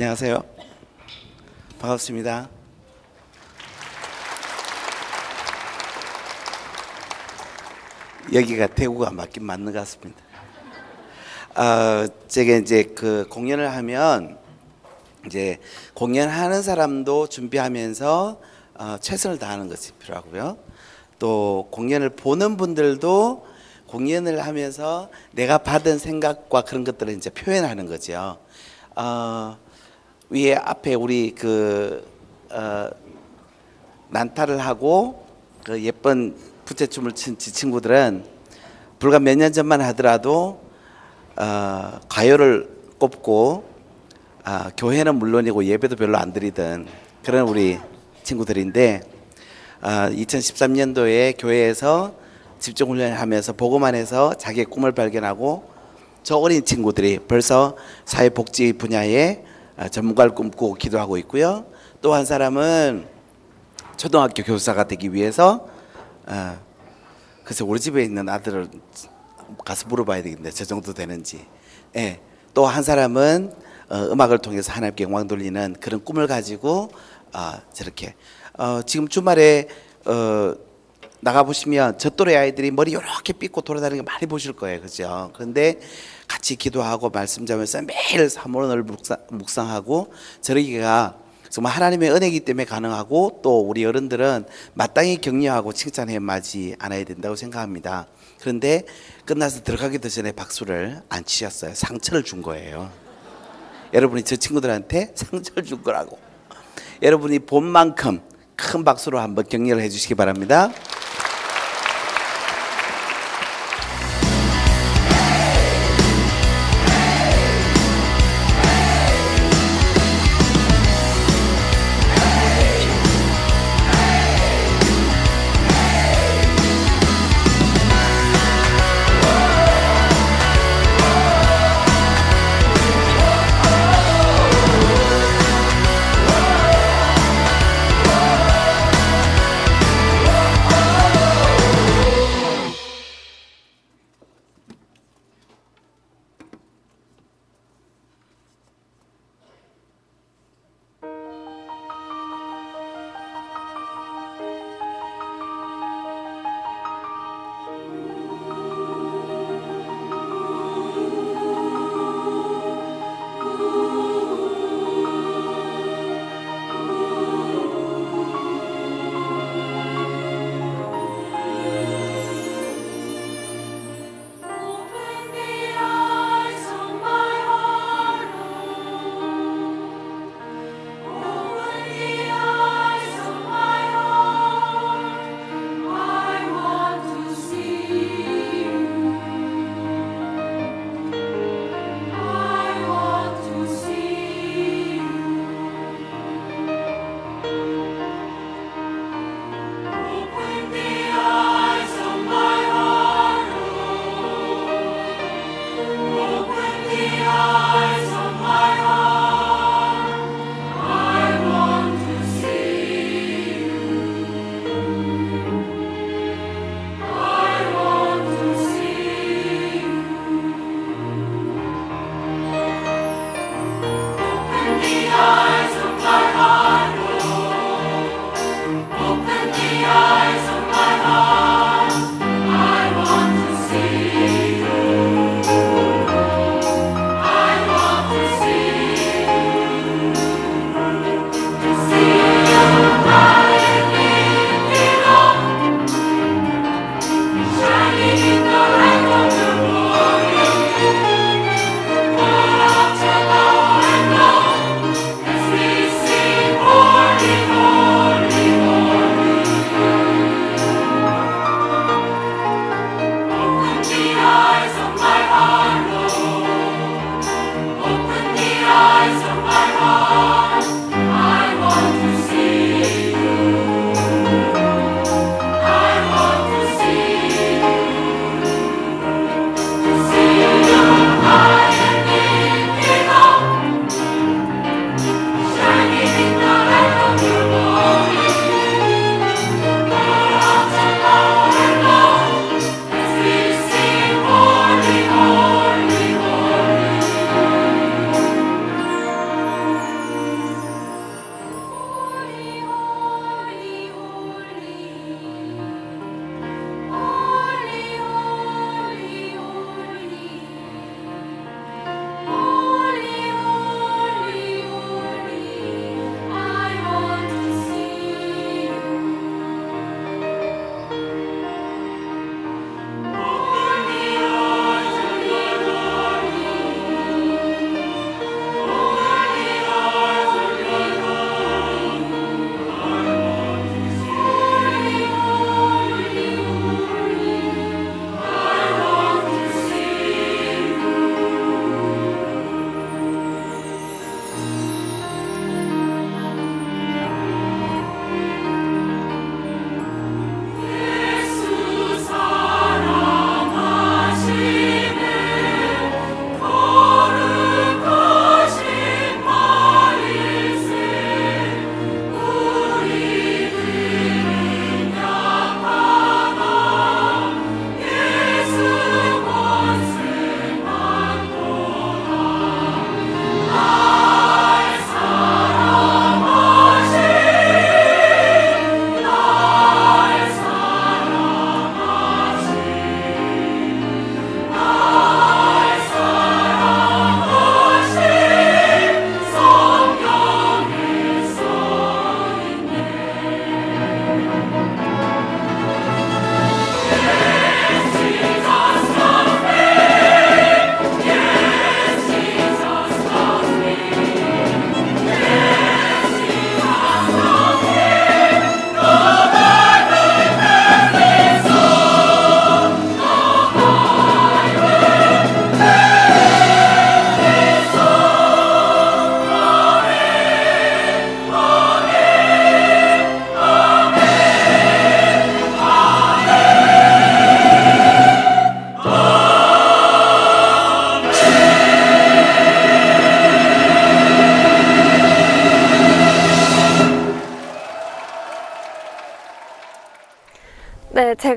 안녕하세요. 반갑습니다. 여기가 대구가 맞긴 맞는 것 같습니다. 어, 제가 이제 그 공연을 하면 이제 공연하는 사람도 준비하면서 어, 최선을 다하는 것이 필요하고요. 또 공연을 보는 분들도 공연을 하면서 내가 받은 생각과 그런 것들을 이제 표현하는 거죠. 어, 위에 앞에 우리 그 어, 난타를 하고 그 예쁜 부채춤을 춘 친구들은 불과 몇 년 전만 하더라도 어, 가요를 꼽고 아, 교회는 물론이고 예배도 별로 안 드리던 그런 우리 친구들인데 아, 2013년도에 교회에서 집중 훈련을 하면서 보고만 해서 자기의 꿈을 발견하고 저 어린 친구들이 벌써 사회복지 분야에 아, 전문가를 꿈꾸고 기도하고 있고요. 또 한 사람은 초등학교 교사가 되기 위해서 어, 글쎄 우리 집에 있는 아들을 가서 물어봐야 되겠는데 저 정도 되는지. 예. 또 한 사람은 어, 음악을 통해서 하나님께 영광 돌리는 그런 꿈을 가지고 아 저렇게 어, 지금 주말에 어, 나가 보시면 저 또래 아이들이 머리 이렇게 삐고 돌아다니는 거 많이 보실 거예요, 그죠? 그런데 같이 기도하고 말씀 자면서 매일 사모를 묵상, 묵상 하고 저러기가 정말 하나님의 은혜이기 때문에 가능하고 또 우리 어른들은 마땅히 격려하고 칭찬해 마지 않아야 된다고 생각합니다. 그런데 끝나서 들어가기도 전에 박수를 안 치셨어요. 상처를 준 거예요. 여러분이 저 친구들한테 상처를 준 거라고. 여러분이 본 만큼 큰 박수로 한번 격려를 해주시기 바랍니다.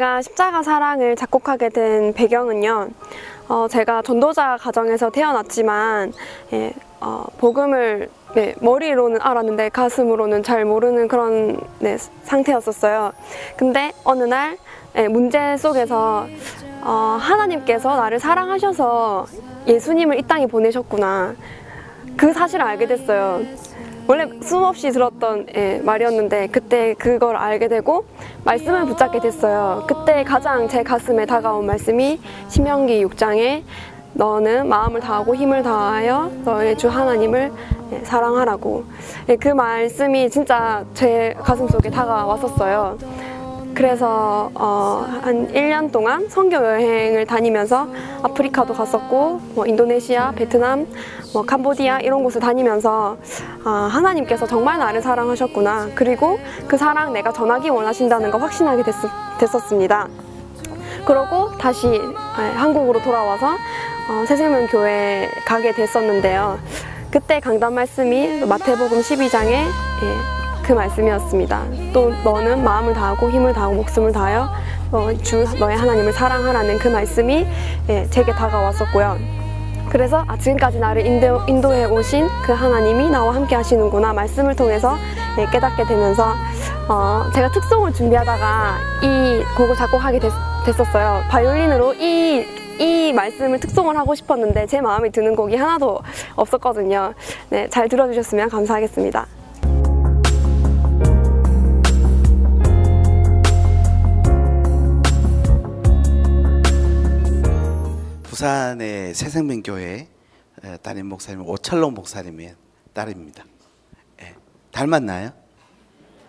제가 십자가 사랑을 작곡하게 된 배경은요. 어, 제가 전도자 가정에서 태어났지만 예, 어, 복음을 네, 머리로는 알았는데 가슴으로는 잘 모르는 그런 네, 상태였었어요. 근데 어느 날 예, 문제 속에서 어, 하나님께서 나를 사랑하셔서 예수님을 이 땅에 보내셨구나. 그 사실을 알게 됐어요. 원래 수없이 들었던 예, 말이었는데 그때 그걸 알게 되고 말씀을 붙잡게 됐어요. 그때 가장 제 가슴에 다가온 말씀이 신명기 6장에 너는 마음을 다하고 힘을 다하여 너의 주 하나님을 예, 사랑하라고 예, 그 말씀이 진짜 제 가슴 속에 다가왔었어요. 그래서 어, 한 1년 동안 선교 여행을 다니면서 아프리카도 갔었고 뭐 인도네시아, 베트남, 뭐 캄보디아 이런 곳을 다니면서 아, 하나님께서 정말 나를 사랑하셨구나. 그리고 그 사랑 내가 전하기 원하신다는 거 확신하게 됐, 됐었습니다. 그러고 다시 예, 한국으로 돌아와서 어, 새생명 교회 가게 됐었는데요. 그때 강단 말씀이 마태복음 12장에 예, 그 말씀이었습니다. 또 너는 마음을 다하고 힘을 다하고 목숨을 다하여 어, 주 너의 하나님을 사랑하라는 그 말씀이 예, 제게 다가왔었고요. 그래서 아, 지금까지 나를 인도, 인도해 오신 그 하나님이 나와 함께 하시는구나 말씀을 통해서 예, 깨닫게 되면서 어, 제가 특송을 준비하다가 이 곡을 작곡하게 됐, 됐었어요. 바이올린으로 이, 이 말씀을 특송을 하고 싶었는데 제 마음에 드는 곡이 하나도 없었거든요. 네, 잘 들어주셨으면 감사하겠습니다. 부산의 새생명교회 에, 담임 목사님 오철롱 목사님의 딸입니다. 예, 닮았나요?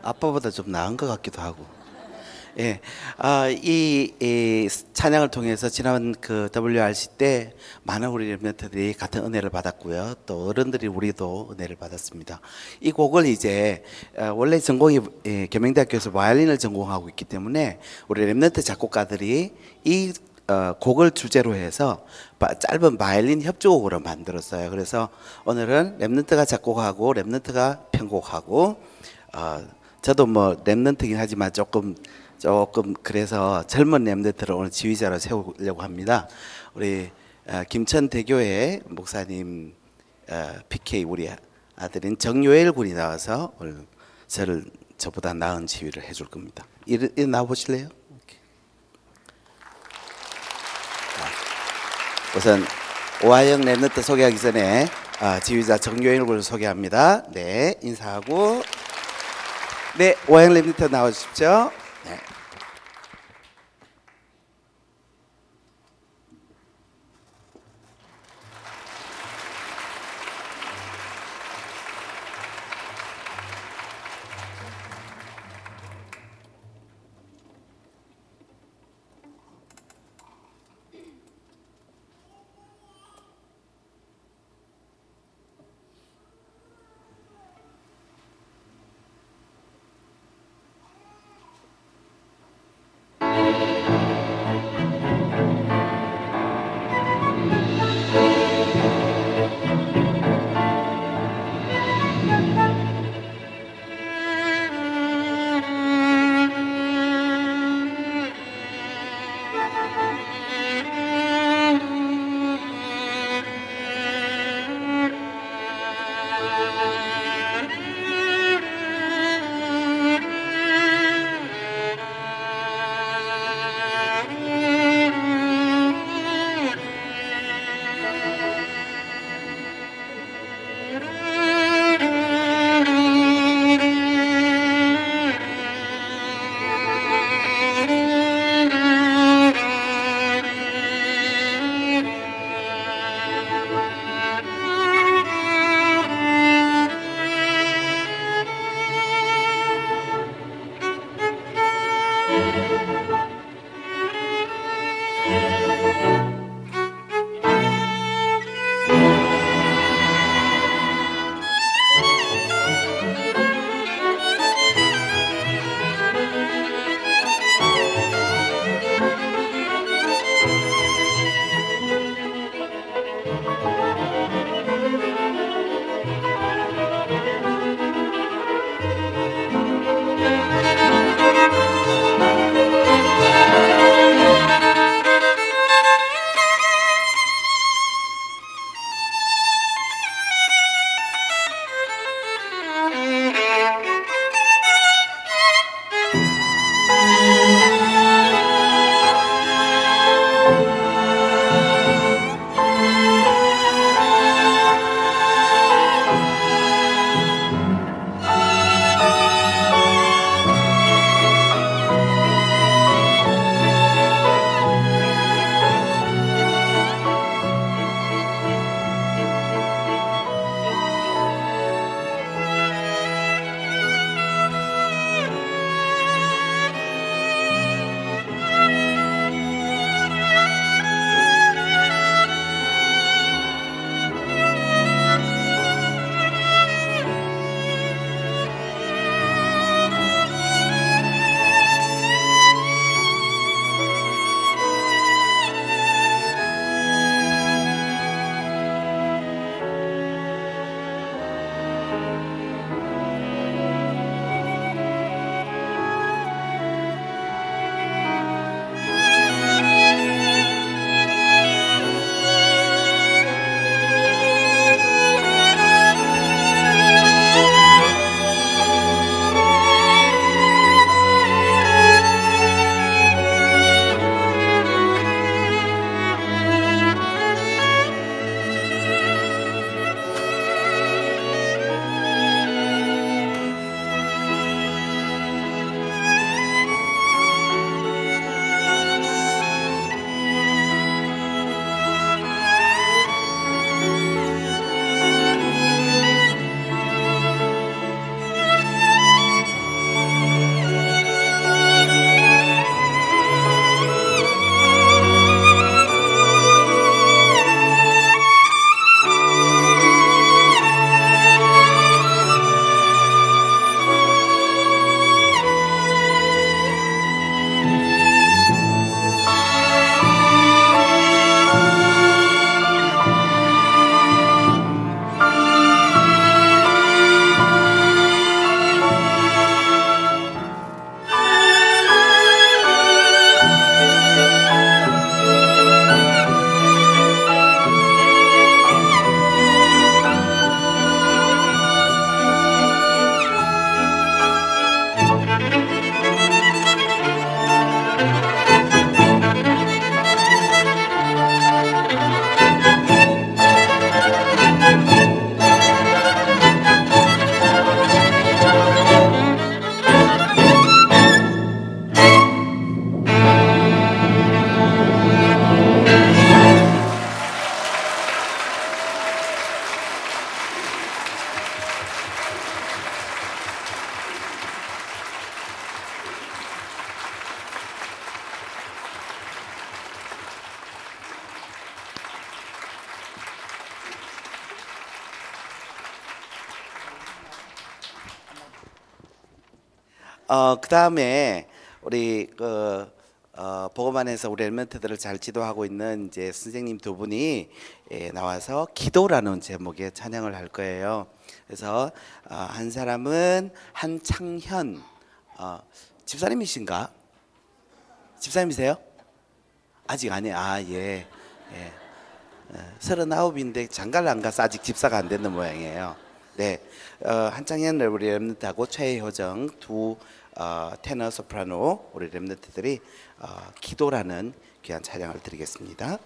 아빠보다 좀 나은 것 같기도 하고. 예, 아, 이, 이 찬양을 통해서 지난 그 WRC 때 많은 우리 랩런트들이 같은 은혜를 받았고요. 또 어른들이 우리도 은혜를 받았습니다. 이 곡을 이제 어, 원래 전공이 예, 겸행대학교에서 바이올린을 전공하고 있기 때문에 우리 remnant 작곡가들이 이 어, 곡을 주제로 해서 바, 짧은 바이올린 협주곡으로 만들었어요. 그래서 오늘은 remnant가 작곡하고 remnant가 편곡하고 어, 저도 뭐 remnant긴 하지만 조금 조금 그래서 젊은 remnant를 오늘 지휘자로 세우려고 합니다. 우리 어, 김천대교회 목사님 어, PK 우리 아들인 정요엘 군이 나와서 오늘 저를 저보다 나은 지휘를 해줄 겁니다. 일, 일 나와 보실래요? 우선 오하영 랩너트 소개하기 전에 아, 지휘자 군을 소개합니다. 네, 인사하고 네, 오하영 랩너트 나와주십시오. 어, 그 다음에 우리 그 어, 보고만에서 우리 엘멘트들을 잘 지도하고 있는 이제 선생님 두 분이 예, 나와서 기도라는 제목의 찬양을 할 거예요. 그래서 어, 한 사람은 한창현 어, 집사님이신가? 집사님이세요? 아직 아니에요. 아 예. 예. 서른아홉인데 장가를 안 가서 아직 집사가 안 되는 모양이에요. 네, 어, 한창현 우리 랩런트하고 최효정 두 어, 테너 소프라노 우리 랩런트들이 어, 기도라는 귀한 찬양을 드리겠습니다.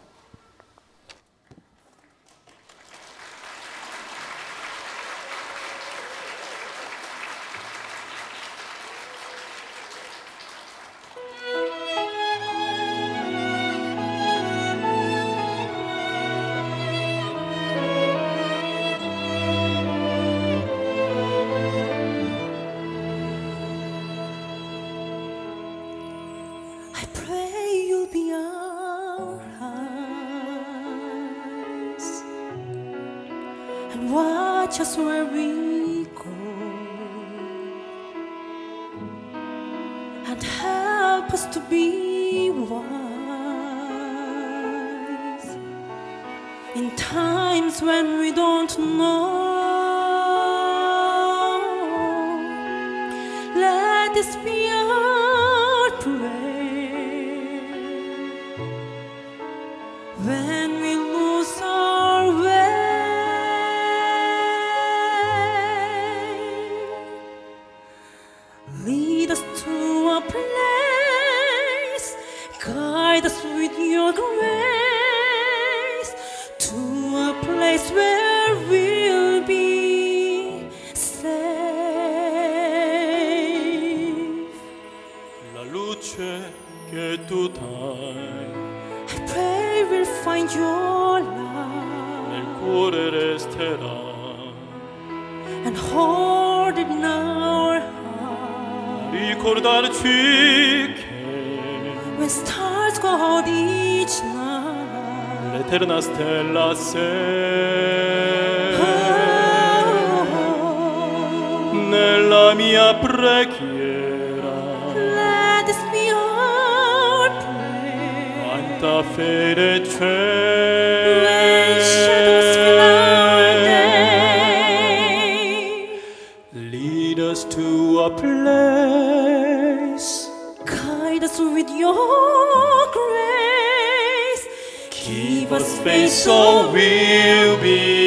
you time I pray we'll find your love. Nel cuore resterà. And hold it in our heart. Ricordarci che When stars go out each night. L'eterna stella sei oh. Nella mia preghiera. Quanta fede When shadows fill our day, Lead us to a place. guide us with your grace. Give us faith so we'll be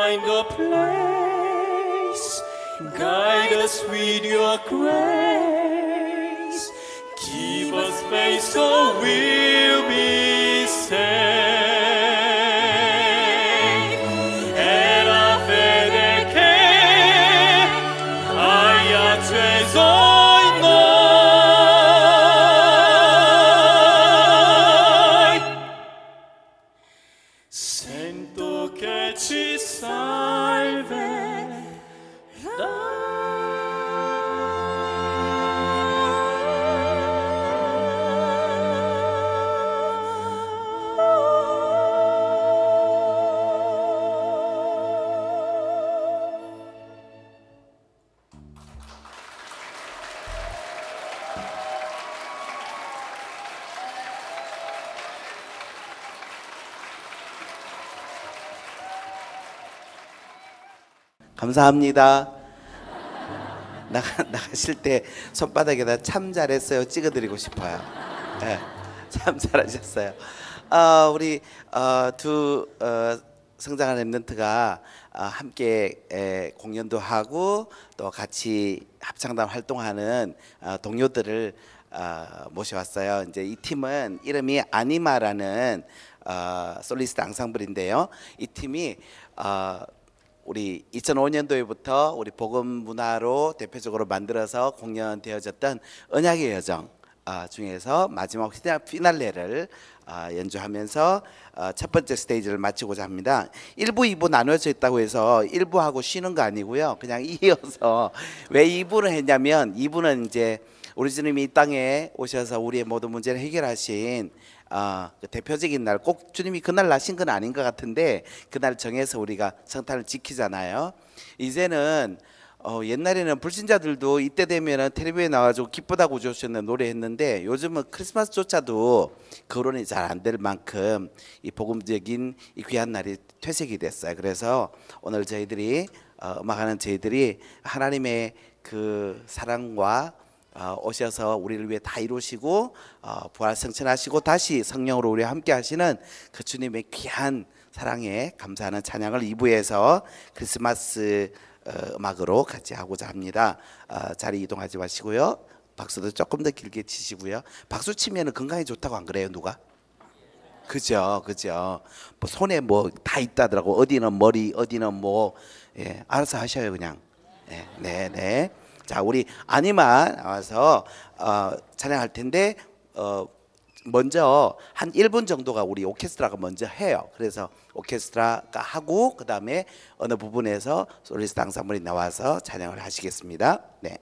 find a place, guide us with your grace. Give us faith so we'll be safe. 감사합니다. 나가 나가실 때 손바닥에다 참 잘했어요 찍어드리고 싶어요. 예, 참 잘하셨어요. 어, 우리 어, 두 어, 성장한 랩런트가 어, 함께 에, 공연도 하고 또 같이 합창단 활동하는 어, 동료들을 어, 모셔왔어요. 이제 이 팀은 이름이 아니마라는 어, 솔리스트 앙상블인데요. 이 팀이 어, 우리 2005년도에부터 우리 복음 문화로 대표적으로 만들어서 공연되어졌던 언약의 여정 아, 중에서 마지막 피날레를 아, 연주하면서 어, 첫 번째 스테이지를 마치고자 합니다. 1부, 2부 나눠져 있다고 해서 1부하고 쉬는 거 아니고요. 그냥 이어서 왜 2부를 했냐면 2부는 이제 우리 주님이 이 땅에 오셔서 우리의 모든 문제를 해결하신 어, 그 대표적인 날 꼭 주님이 그날 나신 건 아닌 것 같은데 그날 정해서 우리가 성탄을 지키잖아요. 이제는 어, 옛날에는 불신자들도 이때 되면은 텔레비에 나와가지고 기쁘다고 주셨는 노래했는데 요즘은 크리스마스조차도 거론이 잘 안 될 만큼 이 복음적인 이 귀한 날이 퇴색이 됐어요. 그래서 오늘 저희들이 어, 음악하는 저희들이 하나님의 그 사랑과 어, 오셔서 우리를 위해 다 이루시고 어, 부활 성천하시고 다시 성령으로 우리와 함께 하시는 그 주님의 귀한 사랑에 감사하는 찬양을 2부에서 크리스마스 어, 음악으로 같이 하고자 합니다. 어, 자리 이동하지 마시고요. 박수도 조금 더 길게 치시고요. 박수 치면은 건강에 좋다고 안 그래요, 누가? 그죠, 그죠. 뭐 손에 뭐 다 있다더라고. 어디는 머리, 어디는 뭐, 예, 알아서 하셔요, 그냥. 예, 네, 네. 자, 우리 아니만 나와서 어, 찬양할 텐데 어, 먼저 한 1분 정도가 우리 오케스트라가 먼저 해요. 그래서 오케스트라가 하고 그 다음에 어느 부분에서 솔리스트 앙상블이 나와서 찬양을 하시겠습니다. 네.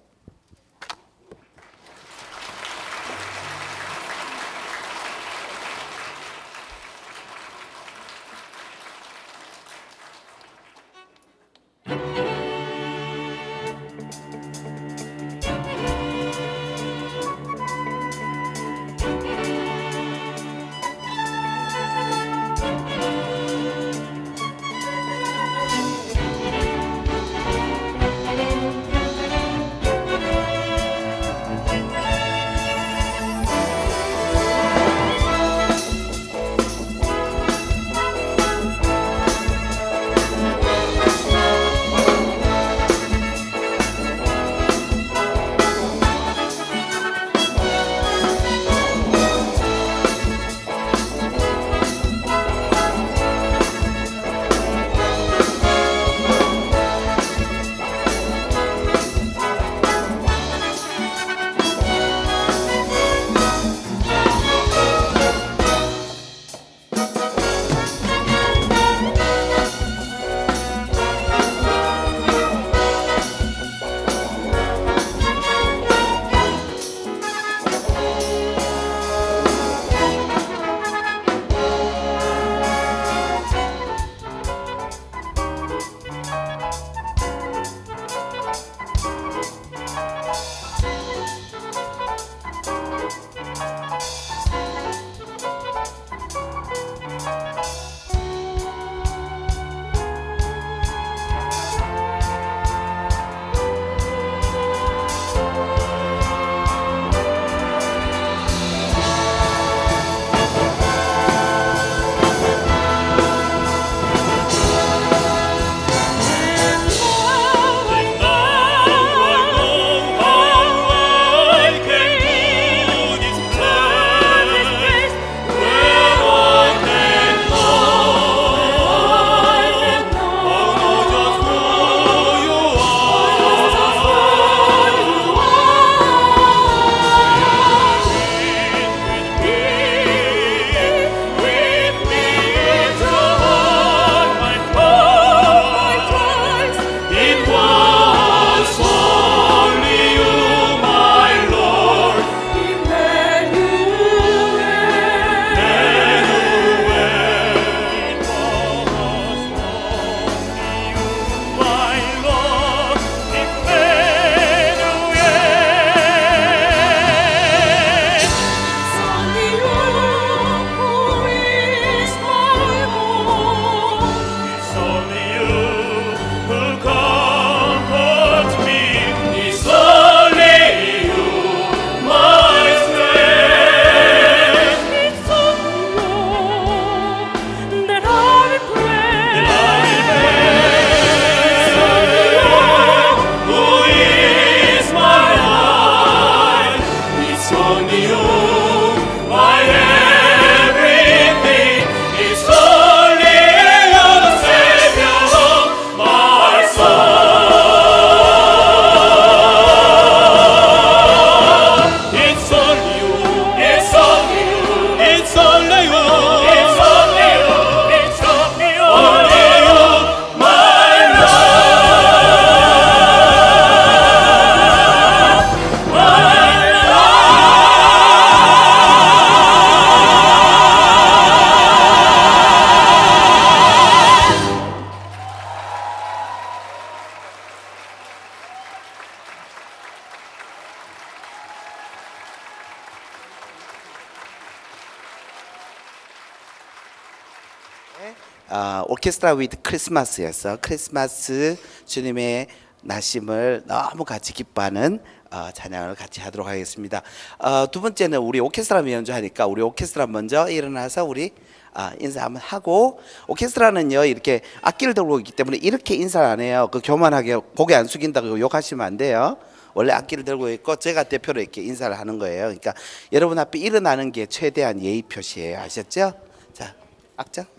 오케스트라 with 크리스마스였어. 크리스마스 주님의 나심을 너무 같이 기뻐하는 어, 찬양을 같이 하도록 하겠습니다. 어, 두 번째는 우리 오케스트라 연주하니까 우리 오케스트라 먼저 일어나서 우리 아, 인사 한번 하고 오케스트라는요 이렇게 악기를 들고 있기 때문에 이렇게 인사를 안 해요. 그 교만하게 고개 안 숙인다고 욕하시면 안 돼요. 원래 악기를 들고 있고 제가 대표로 이렇게 인사를 하는 거예요. 그러니까 여러분 앞에 일어나는 게 최대한 예의 표시예요. 아셨죠? 자, 악장.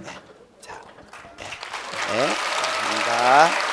네, 자, 네, 네, 감사합니다.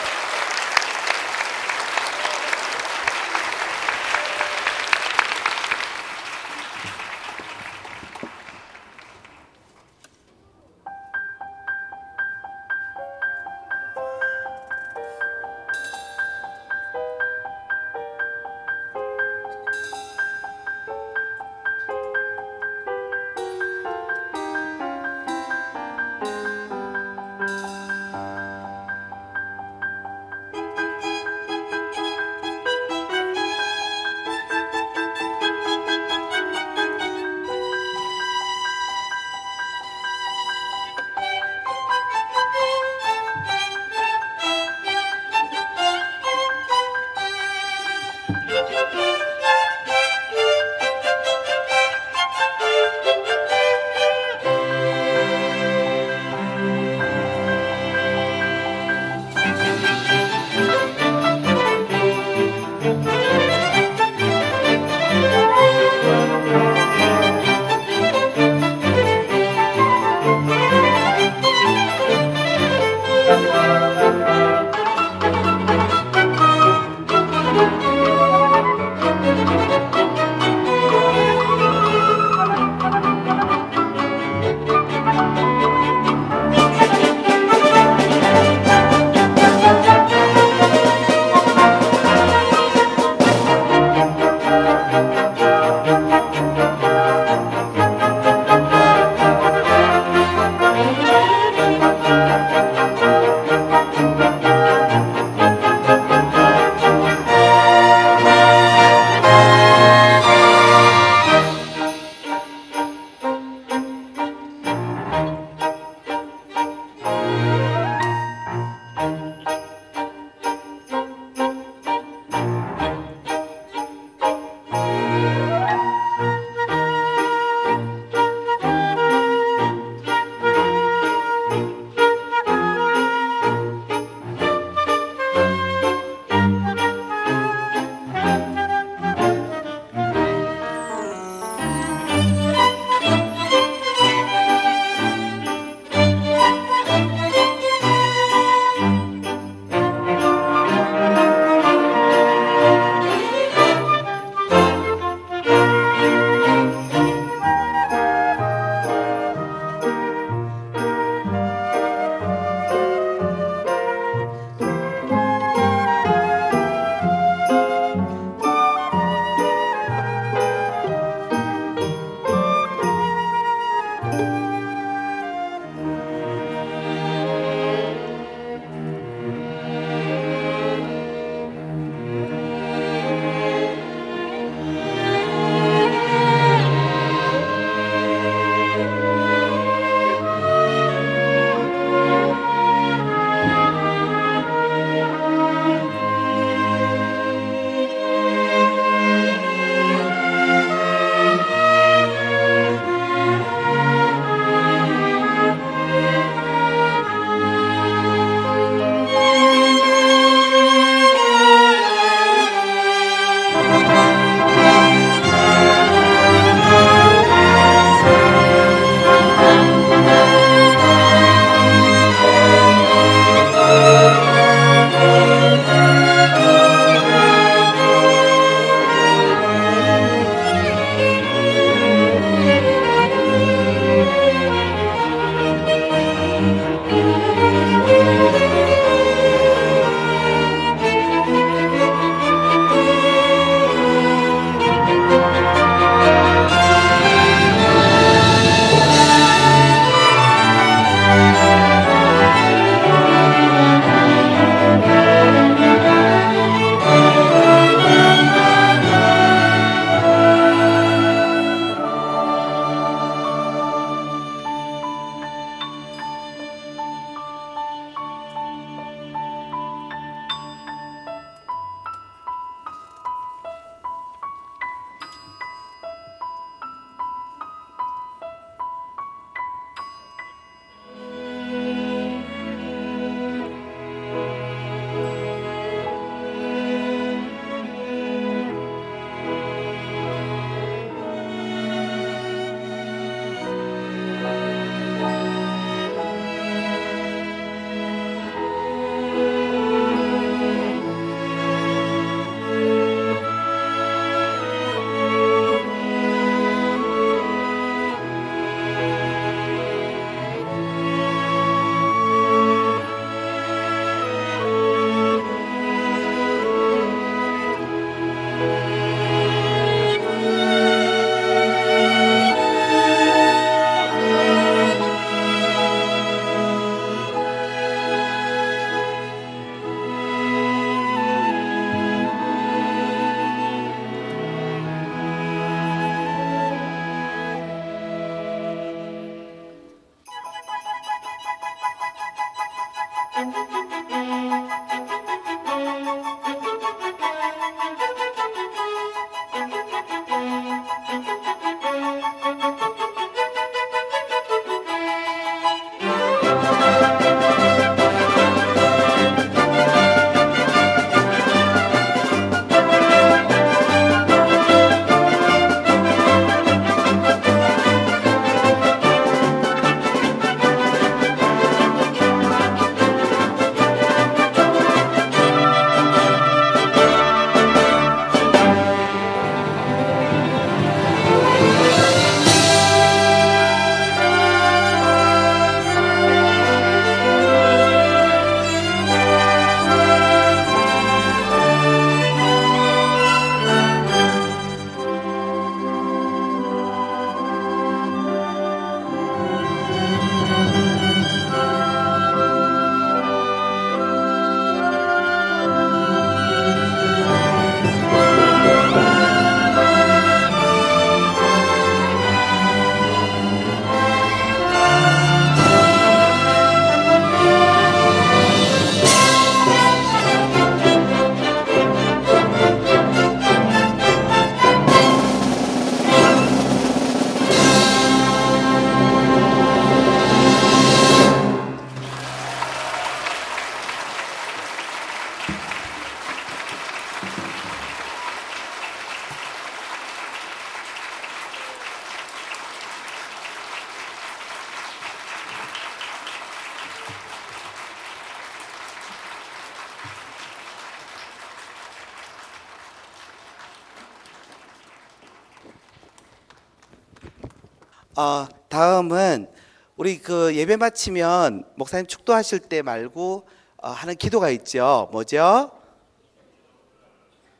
어, 다음은 우리 그 예배 마치면 목사님 축도하실 때 말고 어, 하는 기도가 있죠. 뭐죠?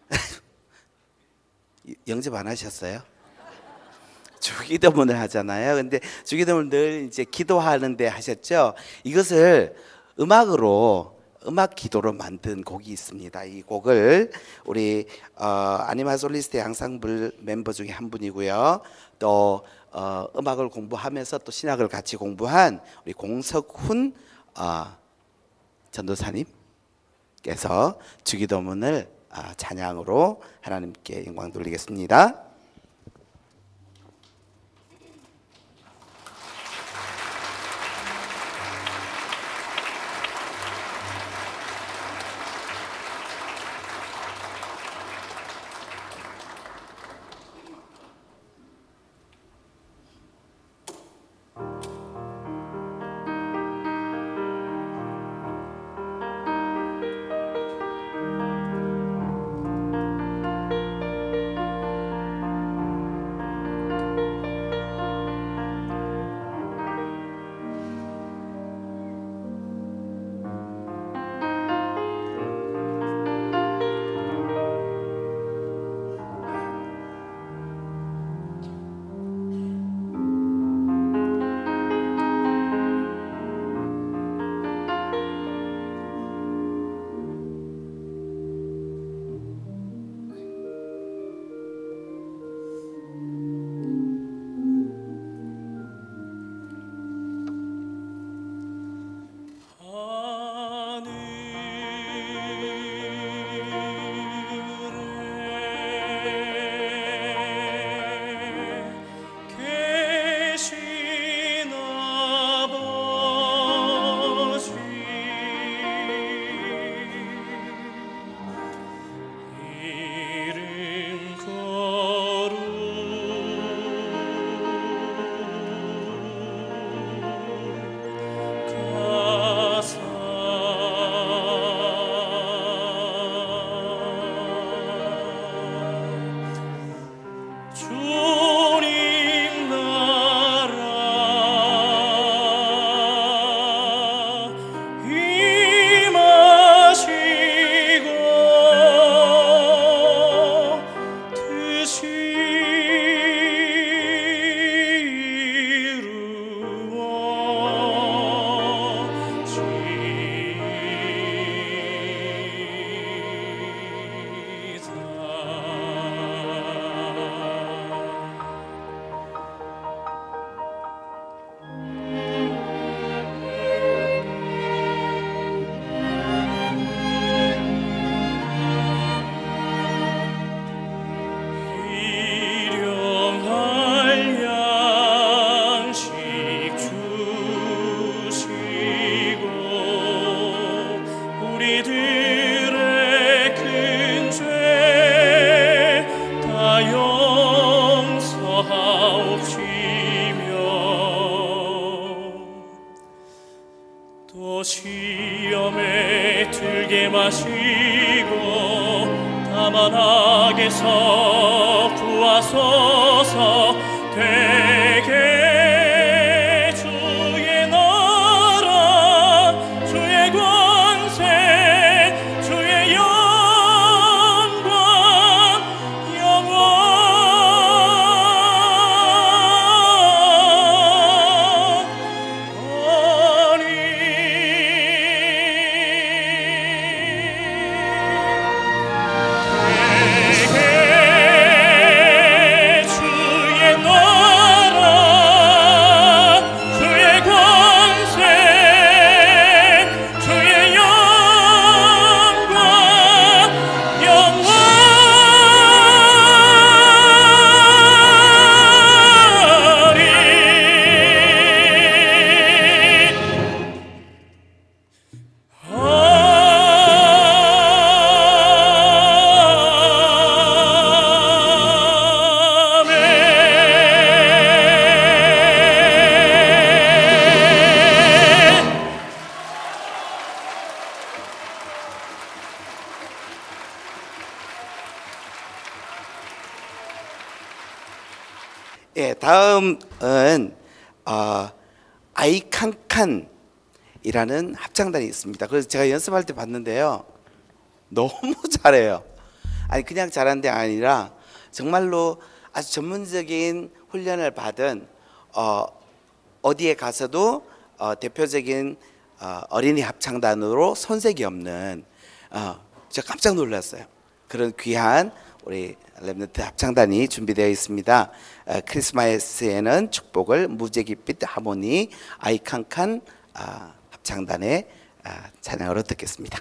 영접 안 하셨어요? 주기도문을 하잖아요. 근데 주기도문을 늘 이제 기도하는데 하셨죠. 이것을 음악으로 음악 기도로 만든 곡이 있습니다. 이 곡을 우리 어, 아니마 솔리스트 양상불 멤버 중에 한 분이고요. 또 어, 음악을 공부하면서 또 신학을 같이 공부한 우리 공석훈 어, 전도사님께서 주기도문을 아, 찬양으로 하나님께 영광 돌리겠습니다. 이칸칸이라는 합창단이 있습니다. 그래서 제가 연습할 때 봤는데요. 너무 잘해요. 아니 그냥 잘한 게 아니라 정말로 아주 전문적인 훈련을 받은 어, 어디에 가서도 어, 대표적인 어, 어린이 합창단으로 손색이 없는 어, 제가 깜짝 놀랐어요. 그런 귀한 우리 랩너트 합창단이 준비되어 있습니다. 어, 크리스마스에는 축복을 무지개빛 하모니 아이칸칸 아, 합창단의 아, 찬양으로 듣겠습니다.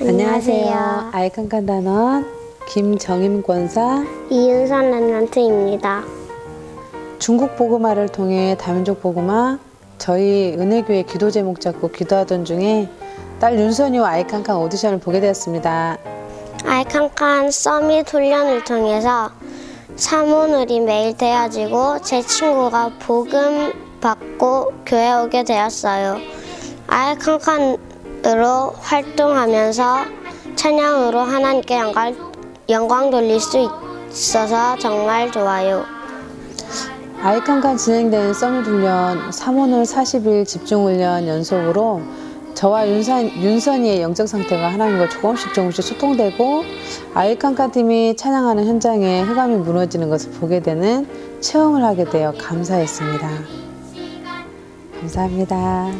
안녕하세요. 아이칸칸 단원 김정임 권사 이윤선 랩런트입니다. 중국 복음화를 통해 다민족 복음화 저희 은혜교회 기도 제목 잡고 기도하던 중에 딸 윤선이와 아이칸칸 오디션을 보게 되었습니다. 아이칸칸 서밋 훈련을 통해서 사모늘이 매일 되어지고 제 친구가 복음 받고 교회 오게 되었어요. 아이칸칸으로 활동하면서 찬양으로 하나님께 영광, 영광 돌릴 수 있어서 정말 좋아요. 아이칸칸 진행되는 서밋 훈련 3오늘 40일 집중 훈련 연속으로 저와 윤선, 윤선이의 영적 상태가 하나님과 조금씩 조금씩 소통되고 아이칸칸 팀이 찬양하는 현장에 흑암이 무너지는 것을 보게 되는 체험을 하게 되어 감사했습니다. 감사합니다.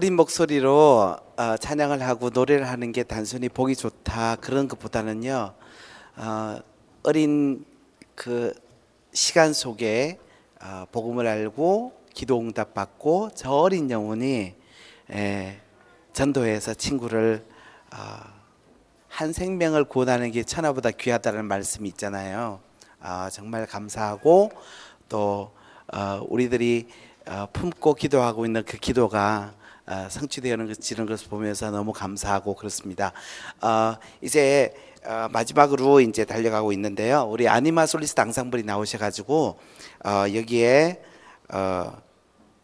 어린 목소리로 어, 찬양을 하고 노래를 하는 게 단순히 보기 좋다 그런 것보다는요 어, 어린 그 시간 속에 어, 복음을 알고 기도 응답 받고 저 어린 영혼이 에, 전도해서 친구를 어, 한 생명을 구원하는 게 천하보다 귀하다는 말씀이 있잖아요. 아, 정말 감사하고 또 어, 우리들이 어, 품고 기도하고 있는 그 기도가 어, 성취되는 것지는 것을 보면서 너무 감사하고 그렇습니다. 어, 이제 어, 마지막으로 이제 달려가고 있는데요. 우리 아니마 솔리스트 앙상블이 나오셔가지고 어, 여기에 어,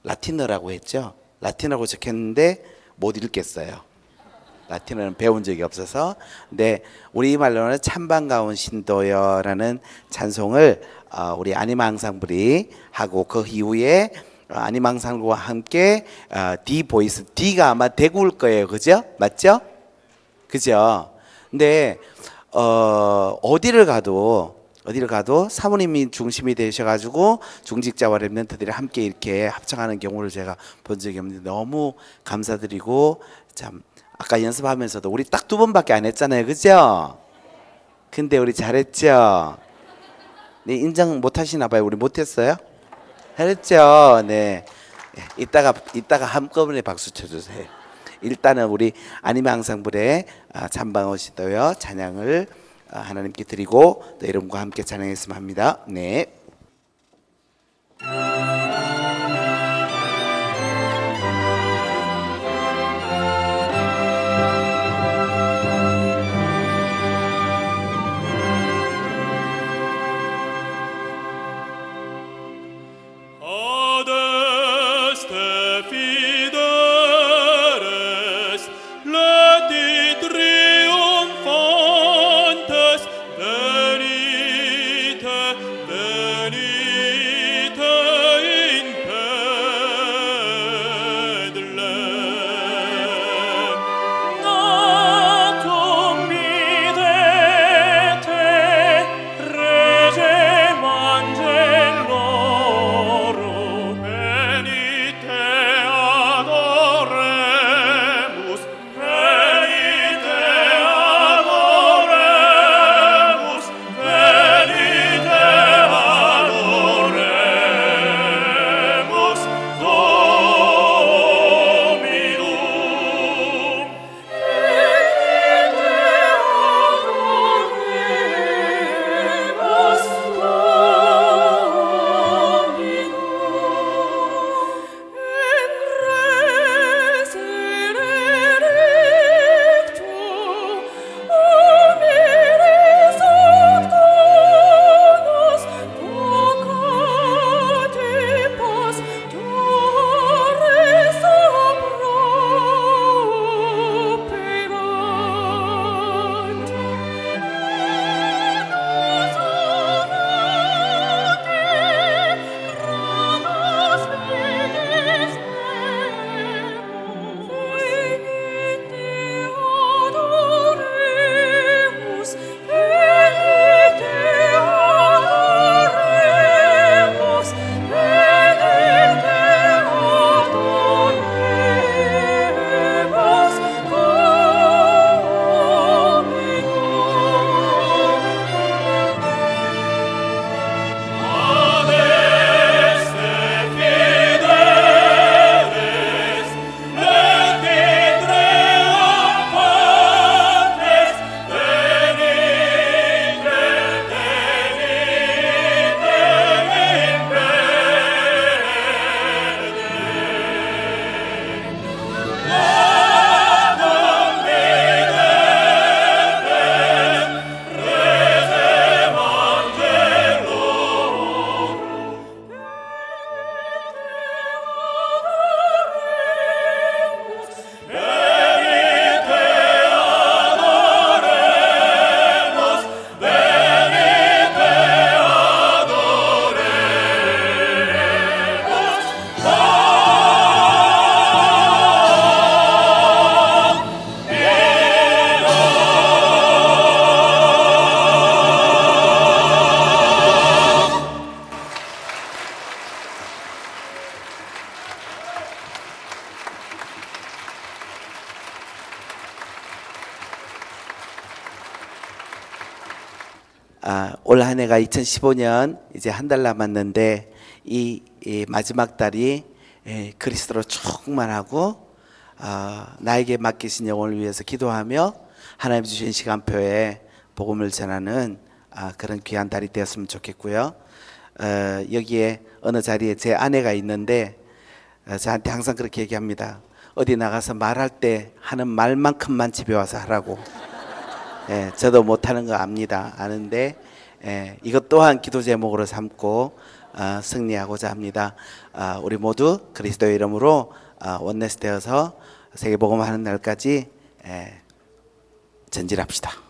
라틴어라고 했죠. 라틴어라고 적혔는데 못 읽겠어요. 라틴어는 배운 적이 없어서 근데 우리 말로는 찬반가운 신도여라는 찬송을 어, 우리 아니마 앙상블이 하고 그 이후에 어, 아니마 앙상블과 함께 어, D Voice D가 아마 대구일 거예요 그죠 맞죠 그죠 근데 어, 어디를 가도 어디를 가도 사모님이 중심이 되셔가지고 중직자와 remnant들이 함께 이렇게 합창하는 경우를 제가 본 적이 없는데 너무 감사드리고 참 아까 연습하면서도 우리 딱 두 번밖에 안 했잖아요, 그죠? 근데 우리 잘했죠. 네 인정 못 하시나 봐요. 우리 못했어요? 잘했죠. 네. 예, 이따가 이따가 한꺼번에 박수 쳐주세요. 일단은 우리 아니메 앙상블의 아, 찬방오시도요 찬양을 아, 하나님께 드리고 또 여러분과 함께 찬양했으면 합니다. 네. 한 해가 2015년 이제 한 달 남았는데 이, 이 마지막 달이 예, 그리스도로 충만하고 아, 나에게 맡기신 영혼을 위해서 기도하며 하나님 주신 시간표에 복음을 전하는 아, 그런 귀한 달이 되었으면 좋겠고요. 어, 여기에 어느 자리에 제 아내가 있는데 어, 저한테 항상 그렇게 얘기합니다. 어디 나가서 말할 때 하는 말만큼만 집에 와서 하라고. 예, 저도 못하는 거 압니다. 아는데 예, 이것 또한 기도 제목으로 삼고 어, 승리하고자 합니다. 아, 우리 모두 그리스도의 이름으로 아, 원내스 되어서 세계복음하는 날까지 예, 전진합시다.